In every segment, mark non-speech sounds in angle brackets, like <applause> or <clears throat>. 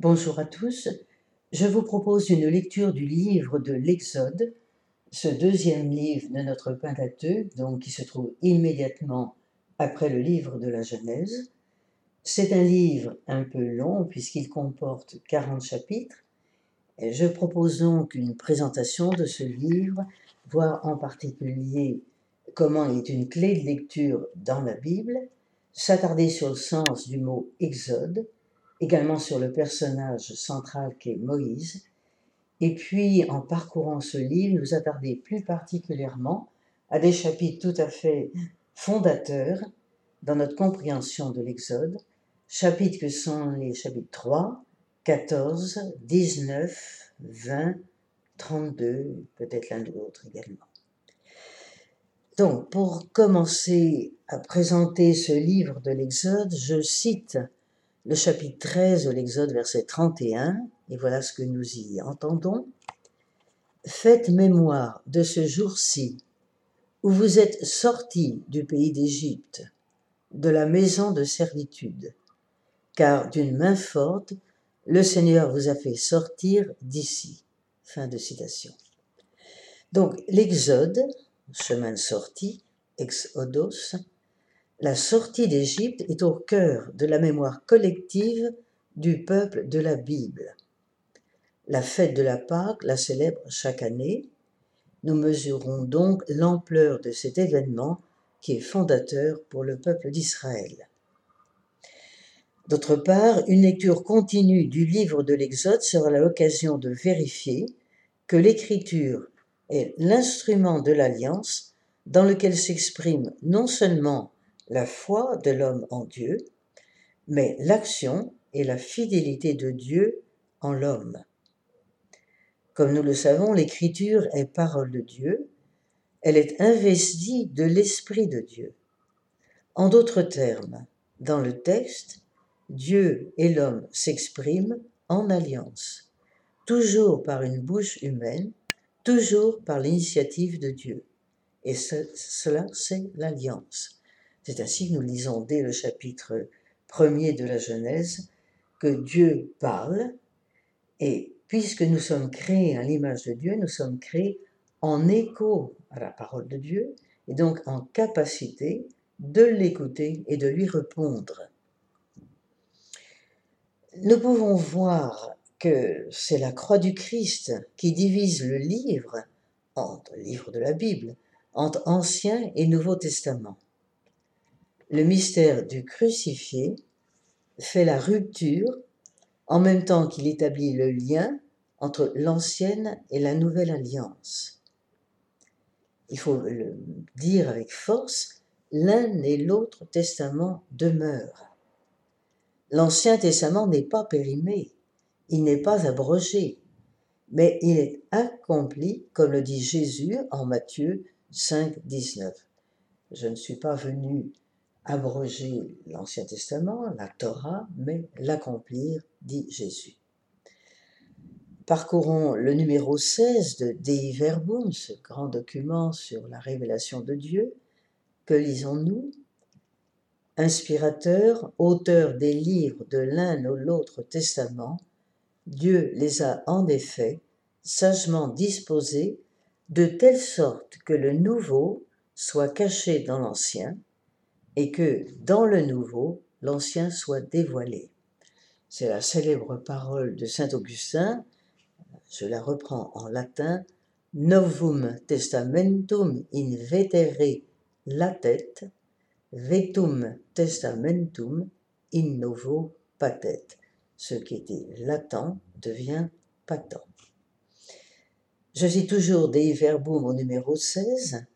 Bonjour à tous. Je vous propose une lecture du livre de l'Exode, ce deuxième livre de notre Pentateuque, donc qui se trouve immédiatement après le livre de la Genèse. C'est un livre un peu long puisqu'il comporte 40 chapitres. je propose donc une présentation de ce livre, voir en particulier comment il est une clé de lecture dans la Bible, s'attarder sur le sens du mot Exode, également sur le personnage central qu'est Moïse, et puis en parcourant ce livre, nous attarder plus particulièrement à des chapitres tout à fait fondateurs dans notre compréhension de l'Exode, chapitres que sont les chapitres 3, 14, 19, 20, 32, peut-être l'un de l'autre également. Donc, pour commencer à présenter ce livre de l'Exode, je cite le chapitre 13 de l'Exode, verset 31, et voilà ce que nous y entendons. Faites mémoire de ce jour-ci où vous êtes sortis du pays d'Égypte, de la maison de servitude, car d'une main forte, le Seigneur vous a fait sortir d'ici. Fin de citation. Donc l'Exode, chemin de sortie, exodos, la sortie d'Égypte est au cœur de la mémoire collective du peuple de la Bible. La fête de la Pâque la célèbre chaque année. Nous mesurons donc l'ampleur de cet événement qui est fondateur pour le peuple d'Israël. D'autre part, une lecture continue du livre de l'Exode sera l'occasion de vérifier que l'Écriture est l'instrument de l'alliance dans lequel s'exprime non seulement la foi de l'homme en Dieu, mais l'action et la fidélité de Dieu en l'homme. Comme nous le savons, l'écriture est parole de Dieu, elle est investie de l'Esprit de Dieu. En d'autres termes, dans le texte, Dieu et l'homme s'expriment en alliance, toujours par une bouche humaine, toujours par l'initiative de Dieu. Et cela, c'est l'alliance. C'est ainsi que nous lisons dès le chapitre premier de la Genèse que Dieu parle et puisque nous sommes créés à l'image de Dieu, nous sommes créés en écho à la parole de Dieu et donc en capacité de l'écouter et de lui répondre. Nous pouvons voir que c'est la croix du Christ qui divise le livre, entre le livre de la Bible, entre Ancien et Nouveau Testament le mystère du crucifié fait la rupture en même temps qu'il établit le lien entre l'ancienne et la nouvelle alliance. Il faut le dire avec force, l'un et l'autre testament demeurent. L'Ancien Testament n'est pas périmé, il n'est pas abrogé, mais il est accompli, comme le dit Jésus en Matthieu 5, 19. Je ne suis pas venu abroger l'Ancien Testament, la Torah, mais l'accomplir, dit Jésus. Parcourons le numéro 16 de Dei Verbum, ce grand document sur la révélation de Dieu. Que lisons-nous? Inspirateur, auteur des livres de l'un ou l'autre testament, Dieu les a en effet sagement disposés de telle sorte que le nouveau soit caché dans l'ancien, et que dans le nouveau, l'ancien soit dévoilé. C'est la célèbre parole de Saint Augustin, je la reprends en latin, Novum testamentum in vetere latet, vetum testamentum in novo patet. Ce qui était latent devient patent. Je cite toujours Dei Verbum au numéro 16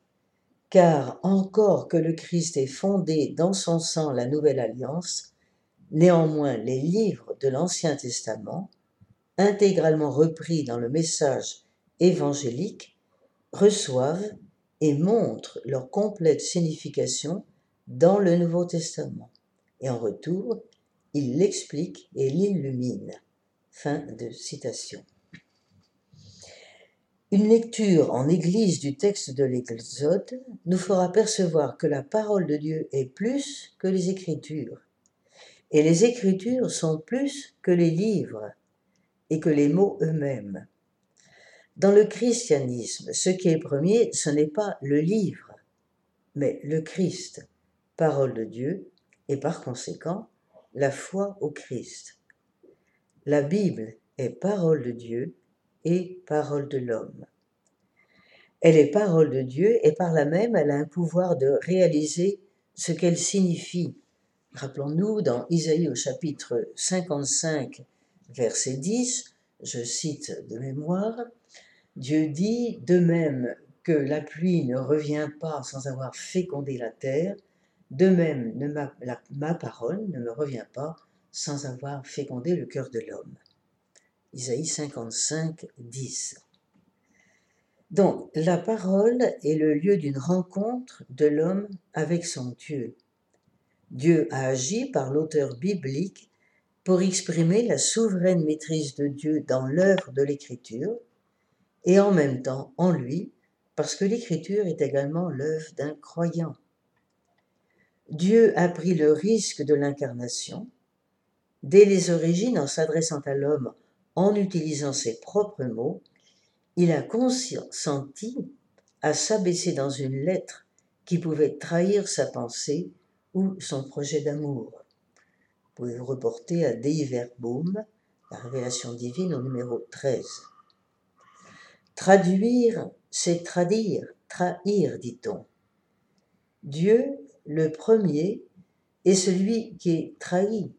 car encore que le Christ ait fondé dans son sang la nouvelle alliance, néanmoins les livres de l'Ancien Testament, intégralement repris dans le message évangélique, reçoivent et montrent leur complète signification dans le Nouveau Testament. Et en retour, ils l'expliquent et l'illuminent. Fin de citation. Une lecture en Église du texte de l'Exode nous fera percevoir que la parole de Dieu est plus que les Écritures Et les écritures sont plus que les livres et que les mots eux-mêmes. Dans le christianisme, ce qui est premier, ce n'est pas le livre, mais le Christ, parole de Dieu, et par conséquent, la foi au Christ. La Bible est parole de Dieu et parole de l'homme. Elle est parole de Dieu et par là même elle a un pouvoir de réaliser ce qu'elle signifie. Rappelons-nous dans Isaïe au chapitre 55, verset 10, je cite de mémoire, Dieu dit de même que la pluie ne revient pas sans avoir fécondé la terre, de même ma, ma parole ne me revient pas sans avoir fécondé le cœur de l'homme. Isaïe 55, 10. Donc, la parole est le lieu d'une rencontre de l'homme avec son Dieu. Dieu a agi par l'auteur biblique pour exprimer la souveraine maîtrise de Dieu dans l'œuvre de l'Écriture, et en même temps en lui, parce que l'Écriture est également l'œuvre d'un croyant. Dieu a pris le risque de l'incarnation. Dès les origines, en s'adressant à l'homme en utilisant ses propres mots, il a consenti à s'abaisser dans une lettre qui pouvait trahir sa pensée ou son projet d'amour. Vous pouvez vous reporter à Dei Verbum, la révélation divine au numéro 13. Traduire, c'est traduire, trahir, dit-on. Dieu, le premier, est celui qui est trahi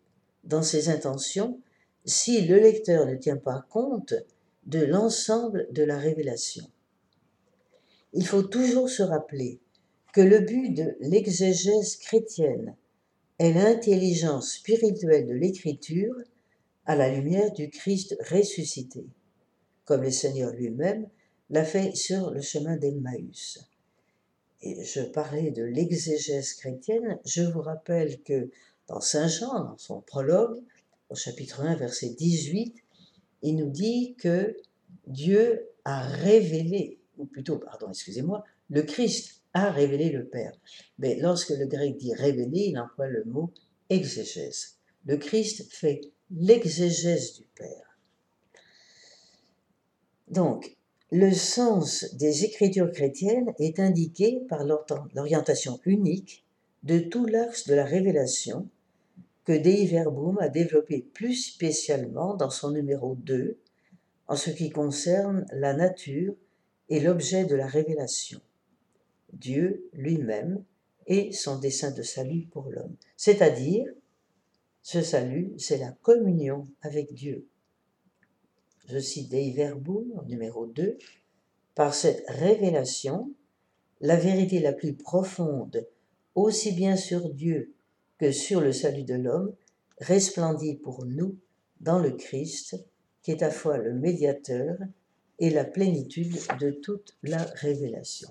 dans ses intentions si le lecteur ne tient pas compte de l'ensemble de la révélation. Il faut toujours se rappeler que le but de l'exégèse chrétienne est l'intelligence spirituelle de l'écriture à la lumière du Christ ressuscité, comme le Seigneur lui-même l'a fait sur le chemin d'Emmaüs. Et je parlais de l'exégèse chrétienne, je vous rappelle que dans Saint Jean, dans son prologue, chapitre 1, verset 18, il nous dit que Dieu a révélé, ou plutôt, pardon, excusez-moi, le Christ a révélé le Père. Mais lorsque le grec dit révéler, il emploie le mot exégèse. Le Christ fait l'exégèse du Père. Donc, le sens des écritures chrétiennes est indiqué par l'orientation unique de tout l'axe de la révélation que Dei Verbum a développé plus spécialement dans son numéro 2 en ce qui concerne la nature et l'objet de la révélation, Dieu lui-même et son dessein de salut pour l'homme. C'est-à-dire, ce salut, c'est la communion avec Dieu. Je cite Dei Verbum, numéro 2, par cette révélation, la vérité la plus profonde, aussi bien sur Dieu que sur le salut de l'homme resplendit pour nous dans le Christ, qui est à fois le médiateur et la plénitude de toute la révélation.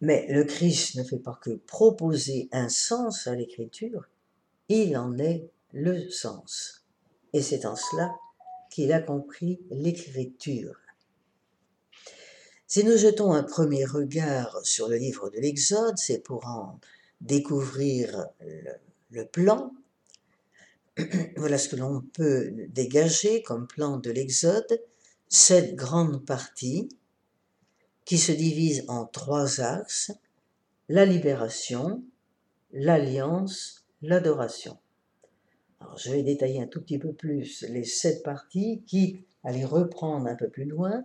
Mais le Christ ne fait pas que proposer un sens à l'écriture, il en est le sens. Et c'est en cela qu'il a compris l'écriture. Si nous jetons un premier regard sur le livre de l'Exode, c'est pour en découvrir le, plan. <clears throat> voilà ce que l'on peut dégager comme plan de l'Exode, cette grande partie qui se divise en trois axes, la libération, l'alliance, l'adoration. Alors, je vais détailler un tout petit peu plus les sept parties, qui à les reprendre un peu plus loin.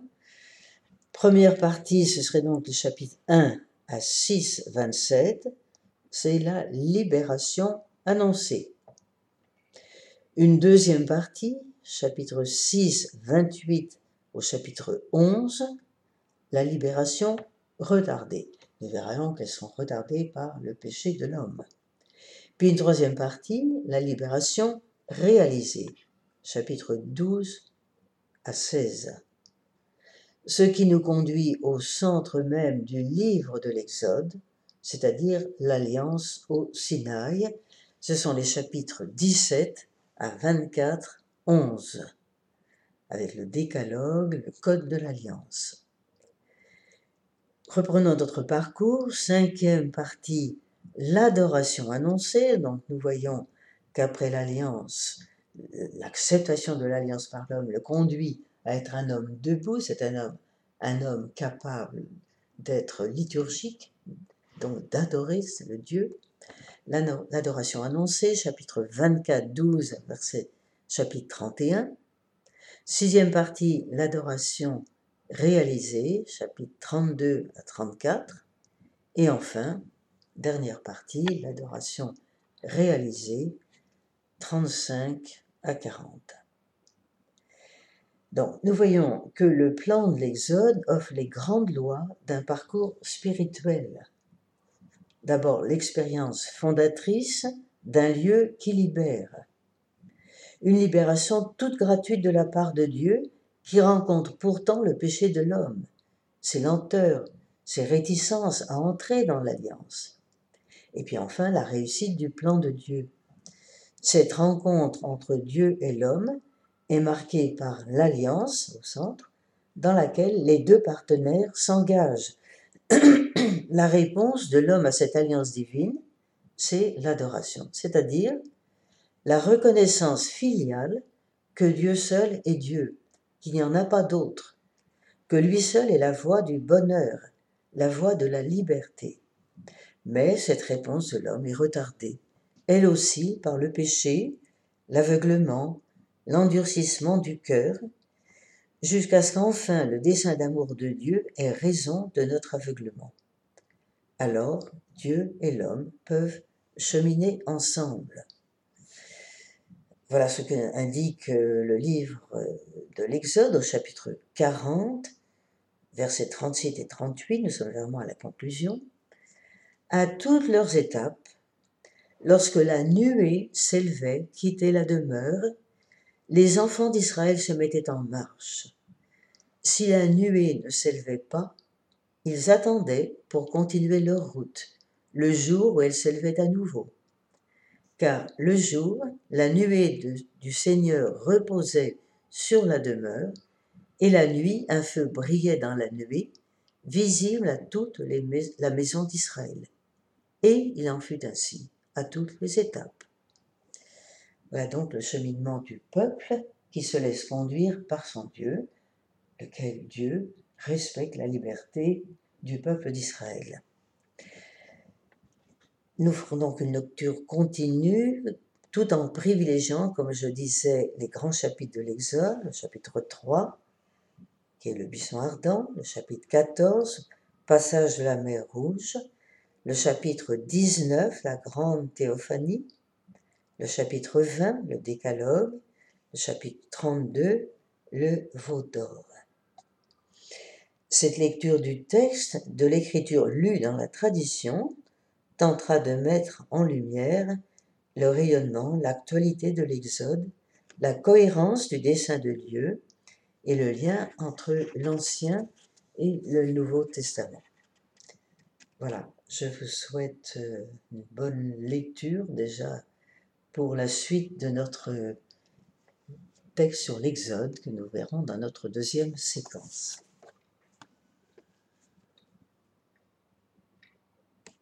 Première partie, ce serait donc le chapitre 1 à 6, 27 c'est la libération annoncée. Une deuxième partie, chapitre 6, 28 au chapitre 11, la libération retardée. Nous verrons qu'elles sont retardées par le péché de l'homme. Puis une troisième partie, la libération réalisée, chapitre 12 à 16. Ce qui nous conduit au centre même du livre de l'Exode, c'est-à-dire l'alliance au Sinaï. Ce sont les chapitres 17 à 24, 11, avec le décalogue, le code de l'alliance. Reprenons notre parcours, cinquième partie, l'adoration annoncée, donc nous voyons qu'après l'alliance, l'acceptation de l'alliance par l'homme le conduit à être un homme debout, c'est un homme, un homme capable d'être liturgique, donc d'adorer le Dieu. L'adoration annoncée, chapitre 24, 12, verset chapitre 31. Sixième partie, l'adoration réalisée, chapitre 32 à 34. Et enfin, dernière partie, l'adoration réalisée, 35 à 40. Donc, nous voyons que le plan de l'Exode offre les grandes lois d'un parcours spirituel. D'abord, l'expérience fondatrice d'un lieu qui libère. Une libération toute gratuite de la part de Dieu qui rencontre pourtant le péché de l'homme, ses lenteurs, ses réticences à entrer dans l'alliance. Et puis enfin, la réussite du plan de Dieu. Cette rencontre entre Dieu et l'homme est marquée par l'alliance au centre, dans laquelle les deux partenaires s'engagent. <coughs> la réponse de l'homme à cette alliance divine, c'est l'adoration, c'est-à-dire la reconnaissance filiale que Dieu seul est Dieu, qu'il n'y en a pas d'autre, que lui seul est la voie du bonheur, la voie de la liberté. Mais cette réponse de l'homme est retardée, elle aussi par le péché, l'aveuglement, l'endurcissement du cœur, jusqu'à ce qu'enfin le dessein d'amour de Dieu ait raison de notre aveuglement. Alors Dieu et l'homme peuvent cheminer ensemble. Voilà ce qu'indique le livre de l'Exode au chapitre 40, versets 37 et 38, nous sommes vraiment à la conclusion. À toutes leurs étapes, lorsque la nuée s'élevait, quittait la demeure, les enfants d'Israël se mettaient en marche. Si la nuée ne s'élevait pas, ils attendaient pour continuer leur route, le jour où elle s'élevait à nouveau. Car le jour, la nuée du Seigneur reposait sur la demeure, et la nuit, un feu brillait dans la nuée, visible à toute la maison d'Israël. Et il en fut ainsi à toutes les étapes. Voilà donc le cheminement du peuple qui se laisse conduire par son Dieu, lequel Dieu respecte la liberté du peuple d'Israël. Nous ferons donc une lecture continue, tout en privilégiant, comme je disais, les grands chapitres de l'Exode, le chapitre 3, qui est le buisson ardent, le chapitre 14, passage de la mer Rouge, le chapitre 19, la grande théophanie, le chapitre 20, le décalogue, le chapitre 32, le veau d'or. Cette lecture du texte, de l'écriture lue dans la tradition, tentera de mettre en lumière le rayonnement, l'actualité de l'Exode, la cohérence du dessein de Dieu et le lien entre l'Ancien et le Nouveau Testament. Voilà, je vous souhaite euh, une bonne lecture déjà pour la suite de notre texte sur l'Exode que nous verrons dans notre deuxième séquence.